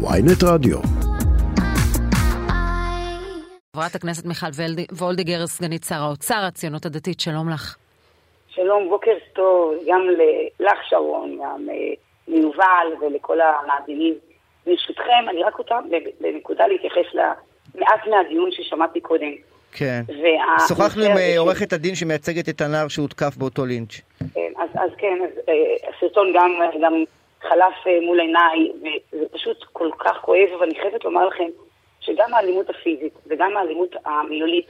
ויינט רדיו. חברת הכנסת מיכל וולדיגר, סגנית שר האוצר, הציונות הדתית, שלום לך. שלום, בוקר טוב, גם לך שרון, גם אה, ליובל ולכל המאזינים. ברשותכם, אני רק רוצה בנקודה להתייחס למעט מהדיון ששמעתי קודם. כן. שוחחנו עם אה, עורכת הדין שמייצגת את הנער שהותקף באותו לינץ'. כן, אז, אז כן, אז, אה, הסרטון גם, גם חלף אה, מול עיניי, וזה פשוט כל כך כואב, ואני חייבת לומר לכם שגם האלימות הפיזית וגם האלימות המילולית,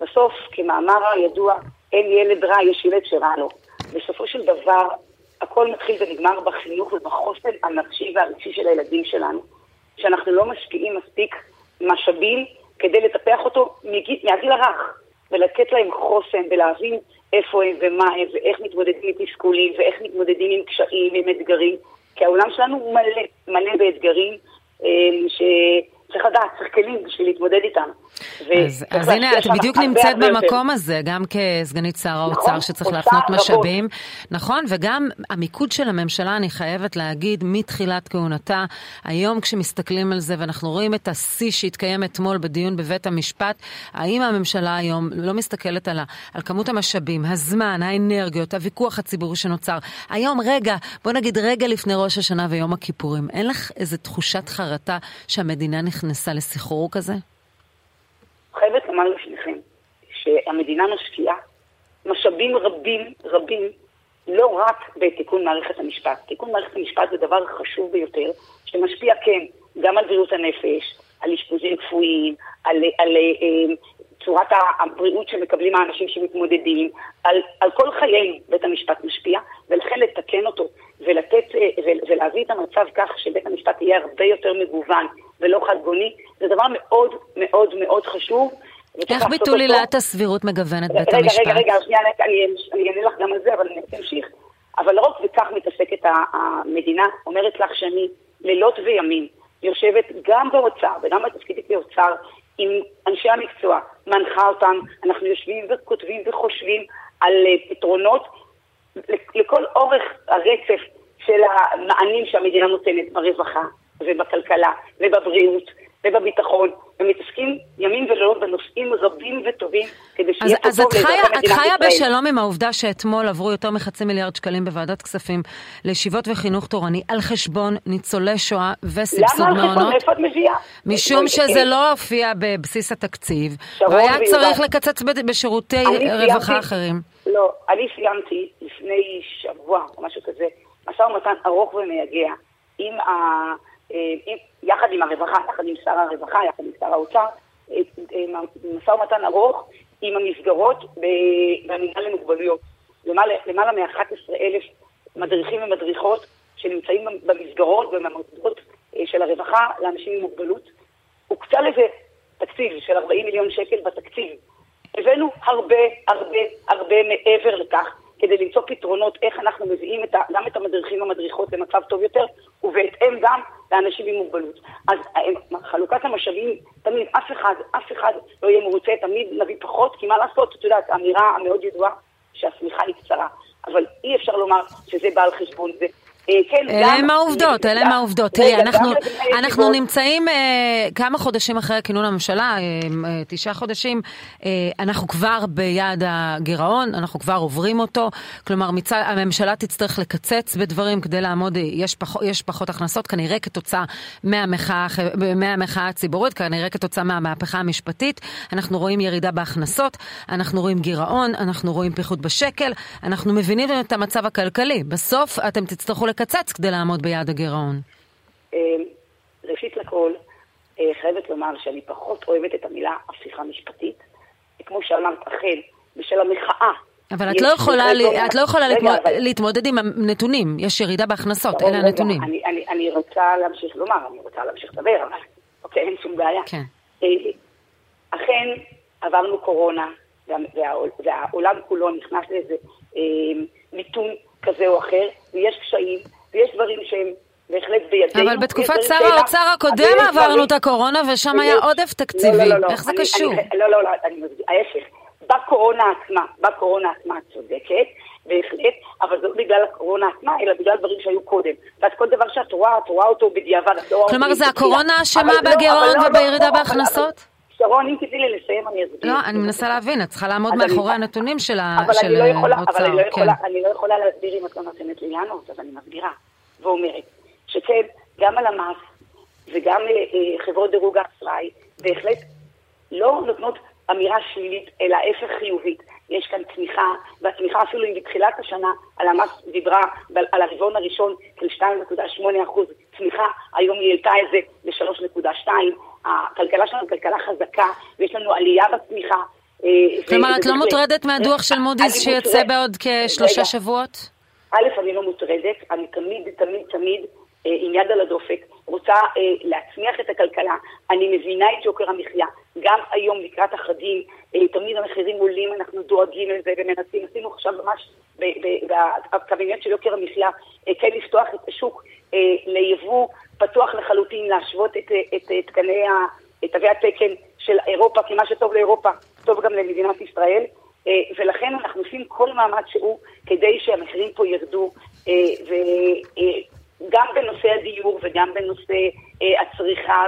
בסוף, כמאמר הידוע, אין ילד רע, יש ילד שרע לו. בסופו של דבר, הכל מתחיל ונגמר בחינוך ובחוסן הנפשי והרגשי של הילדים שלנו, שאנחנו לא משקיעים מספיק משאבים כדי לטפח אותו מהגיל הרך, ולתת להם חוסן ולהבין איפה הם ומה הם ואיך מתמודדים עם תסכולים ואיך מתמודדים עם קשיים, עם אתגרים, כי העולם שלנו מלא, מלא באתגרים אה, ש... צריך לדעת, צריך כלים בשביל להתמודד איתם. אז, אז הנה, את בדיוק נמצאת במקום יותר. הזה, גם כסגנית שר האוצר, נכון, שצריך להפנות משאבים. נכון, וגם המיקוד של הממשלה, אני חייבת להגיד, מתחילת כהונתה, היום כשמסתכלים על זה, ואנחנו רואים את השיא שהתקיים אתמול בדיון בבית המשפט, האם הממשלה היום לא מסתכלת על, על כמות המשאבים, הזמן, האנרגיות, הוויכוח הציבורי שנוצר. היום, רגע, בוא נגיד רגע לפני ראש השנה ויום הכיפורים, אין לך איזו תחושת חרטה שהמדינה נכנסת? נכנסה לסחרור כזה? חייבת לומר לפניכם שהמדינה משקיעה משאבים רבים רבים לא רק בתיקון מערכת המשפט. תיקון מערכת המשפט זה דבר חשוב ביותר, שמשפיע כן גם על בריאות הנפש, על אשפוזים כפויים, על, על, על אה, צורת הבריאות שמקבלים האנשים שמתמודדים, על, על כל חיינו בית המשפט משפיע, ולכן לתקן אותו ולתת, אה, ולהביא את המצב כך שבית המשפט יהיה הרבה יותר מגוון ולא חד גוני, זה דבר מאוד מאוד מאוד חשוב. איך ביטול עילת הסבירות מגוונת בית המשפט? רגע, רגע, רגע, שנייה, אני אענה לך גם על זה, אבל אני אמשיך. אבל לא רק בכך מתעסקת המדינה, אומרת לך שאני לילות וימים יושבת גם באוצר וגם בתפקידי כאוצר עם אנשי המקצוע, מנחה אותם, אנחנו יושבים וכותבים וחושבים על אה, פתרונות לכל אורך הרצף של המענים שהמדינה נותנת ברווחה ובכלכלה ובבריאות ובביטחון, ומתעסקים ימים ולילות בנושאים רבים וטובים כדי שיהיה פה טוב לאזרחי מדינת ישראל. אז את חיה בשלום עם העובדה שאתמול עברו יותר מחצי מיליארד שקלים בוועדת כספים לישיבות וחינוך תורני על חשבון ניצולי שואה וסבסוד מעונות? למה על חשבון? איפה את מביאה? משום שזה לא הופיע בבסיס התקציב, והיה צריך לקצץ בשירותי רווחה אחרים. לא, אני סיימתי לפני שבוע או משהו כזה, משא ומתן ארוך ומייגע עם ה... אה, יחד עם הרווחה, יחד עם שר הרווחה, יחד עם שר האוצר, אה, אה, משא ומתן ארוך עם המסגרות במינהל למוגבלויות. למעלה, למעלה מ-11 אלף מדריכים ומדריכות שנמצאים במסגרות ובמוסדות של הרווחה לאנשים עם מוגבלות. הוקצה לזה תקציב של 40 מיליון שקל בתקציב. הבאנו הרבה הרבה הרבה מעבר לכך. כדי למצוא פתרונות איך אנחנו מביאים את ה, גם את המדריכים והמדריכות למצב טוב יותר, לאנשים עם מוגבלות. אז אה, חלוקת המשאבים, תמיד אף אחד, אף אחד לא יהיה מרוצה, תמיד נביא פחות, כי מה לעשות, את יודעת, האמירה המאוד ידועה שהשמיכה היא קצרה, אבל אי אפשר לומר שזה בא על חשבון זה. אה, כן, אלה הם העובדות, אלה הם העובדות. תראי, אנחנו נמצאים אה, כמה חודשים אחרי כינון הממשלה, אה, תשעה חודשים, אנחנו כבר ביעד הגירעון, אנחנו כבר עוברים אותו. כלומר, הממשלה תצטרך לקצץ בדברים כדי לעמוד, יש פחות הכנסות, כנראה כתוצאה מהמחאה הציבורית, כנראה כתוצאה מהמהפכה המשפטית. אנחנו רואים ירידה בהכנסות, אנחנו רואים גירעון, אנחנו רואים פיחות בשקל, אנחנו מבינים את המצב הכלכלי. בסוף אתם תצטרכו לקצץ כדי לעמוד ביעד הגירעון? אה, ראשית לכל, אה, חייבת לומר שאני פחות אוהבת את המילה הפיכה משפטית. כמו שאמרת, אכן, בשל המחאה אבל את לא יכולה, לי, את לא יכולה רגע, להתמוד, אבל... להתמודד עם הנתונים, יש ירידה בהכנסות, אלה הנתונים. אני, אני, אני רוצה להמשיך לומר, אני רוצה להמשיך לדבר, אבל אוקיי, אין שום בעיה. כן. אה, אכן עברנו קורונה, והעולם כולו נכנס לאיזה מיתון כזה או אחר, ויש קשיים, ויש דברים שהם בהחלט בידינו. אבל בתקופת שר האוצר הקודם עברנו את הקורונה, ושם היה עודף תקציבי. לא, לא, לא, איך זה קשור? לא, לא, לא, ההפך. בקורונה עצמה, בקורונה עצמה את צודקת, בהחלט, אבל זה לא בגלל הקורונה עצמה, אלא בגלל דברים שהיו קודם. ואז כל דבר שאת רואה, את רואה אותו בדיעבד, את לא רואה כלומר, זה הקורונה אשמה בגירעון לא, ובירידה לא, בהכנסות? שרון, אם תתני לי לסיים, אני אסביר. לא, אני מנסה להבין, את צריכה לעמוד מאחורי הנתונים של האוצר. אבל אני לא יכולה להסביר אם את לא נותנת לי לענות, אז אני מסבירה. ואומרת, שכן, גם הלמ"ס וגם אה, אה, חברות דירוג האשראי, בהחלט לא נותנות אמירה שלילית, אלא ההפך חיובית. יש כאן צמיחה, והצמיחה אפילו אם בתחילת השנה הלמ"ס דיברה על הרבעון הראשון של 2.8 אחוז צמיחה, היום היא העלתה את זה ל-3.2. הכלכלה שלנו כלכלה חזקה, ויש לנו עלייה בצמיחה. אה, כלומר, את לא מוטרדת מהדוח של מודי'ס שיצא בעוד כשלושה שבועות? א', אני לא מוטרדת, אני תמיד, תמיד, תמיד אה, עם יד על הדופק, רוצה אה, להצמיח את הכלכלה, אני מבינה את יוקר המחיה, גם היום לקראת החגים, אה, תמיד המחירים עולים, אנחנו דואגים לזה ומנסים, עשינו עכשיו ממש בקבינט של יוקר המחיה, אה, כן לפתוח את השוק אה, ליבוא פתוח לחלוטין, להשוות את, את, את תקני, תווי התקן של אירופה, כי מה שטוב לאירופה, טוב גם למדינת ישראל. ולכן אנחנו עושים כל מאמץ שהוא כדי שהמחירים פה ירדו, וגם בנושא הדיור וגם בנושא הצריכה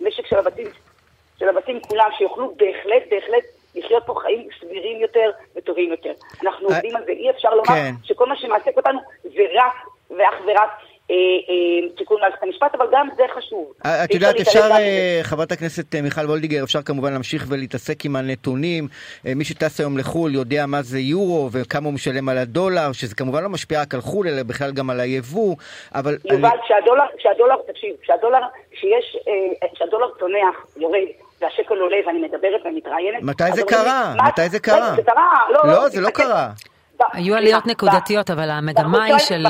ומשק של הבתים, של הבתים כולם, שיוכלו בהחלט, בהחלט לחיות פה חיים סבירים יותר וטובים יותר. אנחנו עובדים על זה, אי אפשר לומר כן. שכל מה שמעסק אותנו זה רק ואך ורק אה, אה, תיקון מערכת המשפט, אבל גם זה חשוב. אה, את יודעת, אפשר, חברת הכנסת מיכל וולדיגר, אפשר כמובן להמשיך ולהתעסק עם הנתונים. מי שטס היום לחו"ל יודע מה זה יורו וכמה הוא משלם על הדולר, שזה כמובן לא משפיע רק על חו"ל, אלא בכלל גם על היבוא, אבל... יובל, כשהדולר, כשהדולר, תקשיב, כשהדולר, כשיש, כשהדולר צונח, יורד, והשקל עולה ואני מדברת ומתראיינת. מתי זה קרה? מתי זה קרה? זה קרה, לא, לא, לא זה לא קרה. היו עליות נקודתיות, אבל המגמה היא של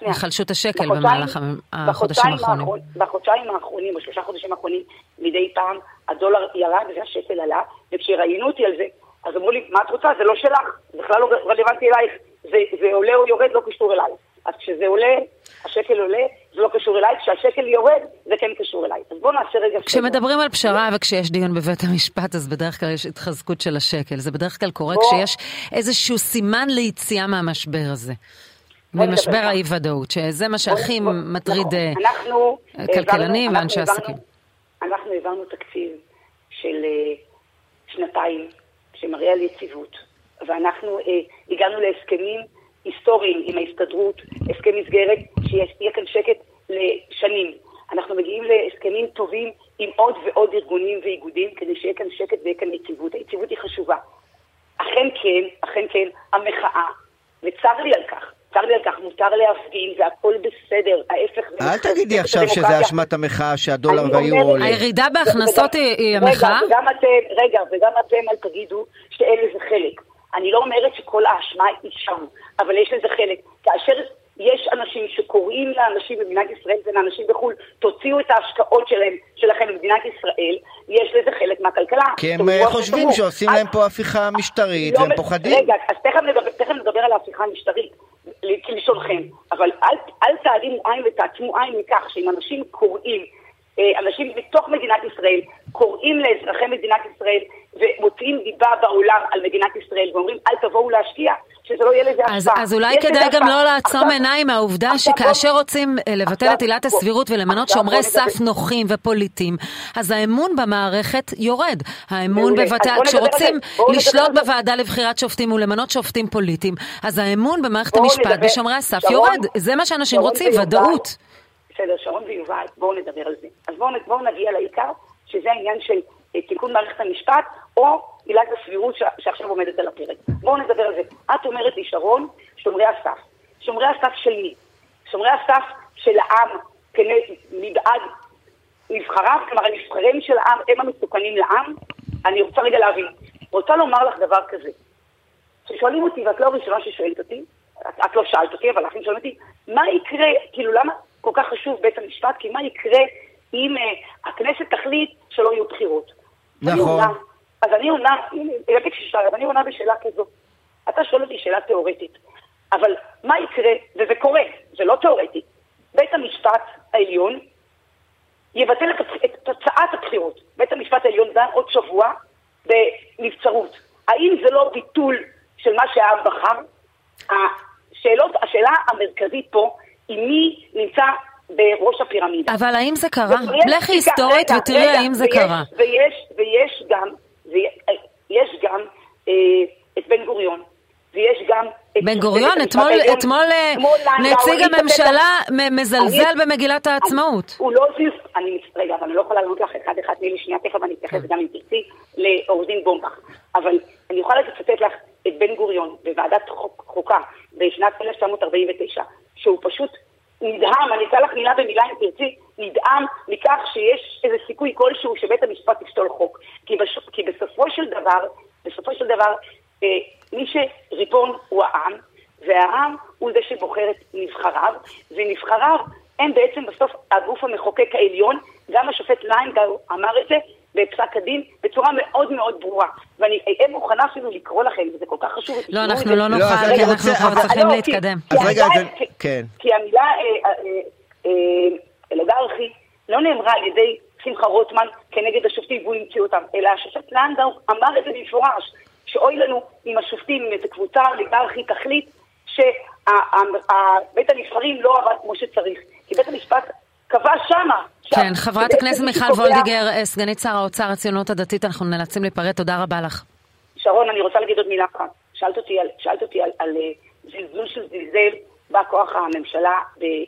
היחלשות השקל במהלך החודשים האחרונים. בחודשיים האחרונים, בשלושה חודשים האחרונים, מדי פעם הדולר ירד והשקל עלה, וכשראיינו אותי על זה, אז אמרו לי, מה את רוצה? זה לא שלך, זה בכלל לא רלוונטי אלייך, זה עולה או יורד, לא קשור אלייך. אז כשזה עולה, השקל עולה, זה לא קשור אליי, כשהשקל יורד, זה כן קשור אליי. אז בואו נעשה רגע... כשמדברים על פשרה וכשיש דיון בבית המשפט, אז בדרך כלל יש התחזקות של השקל. זה בדרך כלל קורה בוא... כשיש איזשהו סימן ליציאה מהמשבר הזה. ממשבר האי-ודאות, שזה מה שהכי מטריד נכון. אה, כלכלנים ואנשי עסקים. אנחנו העברנו תקציב של אה, שנתיים, שמראה על יציבות, ואנחנו אה, הגענו להסכמים היסטוריים עם ההסתדרות, הסכם מסגרת, שיהיה כאן שקט לשנים. אנחנו מגיעים להסכמים טובים עם עוד ועוד ארגונים ואיגודים כדי שיהיה כאן שקט ויהיה כאן יציבות. היציבות היא חשובה. אכן כן, אכן כן, המחאה, וצר לי על כך, צר לי על כך, מותר להפגין, והכל בסדר, ההפך. אל תגידי עכשיו שזה אשמת המחאה שהדולר והיורו עולים. הירידה בהכנסות היא המחאה? רגע, וגם אתם אל תגידו שאין לזה חלק. אני לא אומרת שכל האשמה היא שם, אבל יש לזה חלק. כאשר יש אנשים שקוראים לאנשים במדינת ישראל ולאנשים בחו"ל, תוציאו את ההשקעות שלהם, שלכם במדינת ישראל, יש לזה חלק מהכלכלה. כי הם אה, חושבים שעושים להם פה הפיכה משטרית, לא, והם פוחדים. רגע, אז תכף נדבר, תכף נדבר על ההפיכה המשטרית, כלשונכם, אבל אל, אל תעלימו עין ותעצמו עין מכך שאם אנשים קוראים אנשים בתוך מדינת ישראל קוראים לאזרחי מדינת ישראל ומוציאים דיבה בעולם על מדינת ישראל ואומרים אל תבואו להשקיע, שזה לא יהיה לזה השפעה. אז אולי כדאי גם לא לעצום עיניים מהעובדה שכאשר רוצים אה, לבטל את עילת הסבירות ולמנות שומרי סף נוחים ופוליטיים, אז האמון במערכת יורד. האמון בבתי... כשרוצים לשלוט בוועדה לבחירת שופטים ולמנות שופטים פוליטיים, אז האמון במערכת המשפט בשומרי הסף יורד. זה מה שאנשים רוצים, ודאות. בסדר, שרון ויובל, בואו נדבר על זה. אז בואו בוא נגיע לעיקר, שזה העניין של אה, תיקון מערכת המשפט, או עילת הסבירות שעכשיו עומדת על הפרק. בואו נדבר על זה. את אומרת לי, שרון, שומרי הסף. שומרי הסף של מי? שומרי הסף של העם, מבעד נבחריו, כלומר הנבחרים של העם הם המסוכנים לעם? אני רוצה רגע להבין. רוצה לומר לך דבר כזה, ששואלים אותי, ואת לא הראשונה ששואלת אותי, את, את לא שאלת אותי, אבל אחים שואלים אותי, מה יקרה, כאילו למה, כל כך חשוב בית המשפט, כי מה יקרה אם uh, הכנסת תחליט שלא יהיו בחירות. נכון. אז אני עונה, הגעתי כששאלה, אני עונה בשאלה כזו. אתה שואל אותי שאלה תיאורטית, אבל מה יקרה, וזה קורה, זה לא תיאורטי, בית המשפט העליון יבטל את, את תוצאת הבחירות. בית המשפט העליון דן עוד שבוע בנבצרות. האם זה לא ביטול של מה שהעם בחר. השאלות, השאלה המרכזית פה היא מי נמצא בראש הפירמידה. אבל האם זה קרה? לכי היסטורית ותראי האם זה קרה. ויש, ויש גם, ויש גם אה, את בן גוריון, ויש גם... בן גוריון, אתמול, אתמול אה, נציג הממשלה מזלזל במגילת העצמאות. הוא לא זיז, אני, רגע, אבל אני לא יכולה לענות לך אחד אחד, תני לי שנייה, תכף אני אתייחס גם אם תרצי לעורך דין בומבך. אבל אני יכולה לצטט לך את בן גוריון בוועדת חוקה בשנת 1949, שהוא פשוט נדהם, אני אקרא לך מילה במילה אם תרצי, נדהם מכך שיש איזה סיכוי כלשהו שבית המשפט יפסול חוק. כי, בש... כי בסופו של דבר, בסופו של דבר, אה, מי שריבון הוא העם, והעם הוא זה שבוחר את נבחריו, ונבחריו הם בעצם בסוף הגוף המחוקק העליון, גם השופט ליינגר אמר את זה בפסק הדין בצורה מאוד מאוד ברורה. ואני אהיה מוכנה אפילו לקרוא לכם, וזה כל כך חשוב. לא, אנחנו לא נוכל, לא, כי אנחנו כבר צריכים להתקדם. אז רגע, כן. כי המילה אלגרכי לא נאמרה על ידי שמחה רוטמן כנגד השופטים והוא המציא אותם, אלא השופט לנדאו אמר את זה במפורש, שאוי לנו אם השופטים, אם איזו קבוצה אוליגרכית תחליט שבית הנבחרים לא עבד כמו שצריך. כי בית המשפט קבע שמה. כן, חברת הכנסת מיכל וולדיגר, אה, סגנית שר האוצר, הציונות הדתית, אנחנו נאלצים להיפרד, תודה רבה לך. שרון, אני רוצה להגיד עוד מילה אחת. שאלת אותי על, שאלת אותי על, על אה, זלזול של זלזל בא כוח הממשלה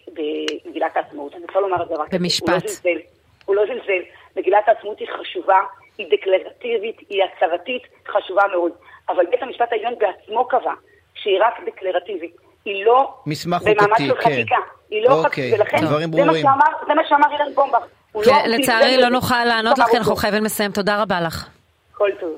במגילת העצמאות. אני רוצה לומר את זה רק. במשפט. הוא לא זלזל. הוא לא זלזל. מגילת העצמאות היא חשובה, היא דקלרטיבית, היא הצהרתית, חשובה מאוד. אבל בית המשפט העליון בעצמו קבע שהיא רק דקלרטיבית. היא לא מסמך חוקתי, כן. חקיקה. היא לא אוקיי, חקיקה, ולכן דברים ברורים. זה מה שאמר אילן בומבך. כן, לא לצערי לא נוכל לענות לך, כי אנחנו חייבים לסיים. תודה רבה לך. כל טוב.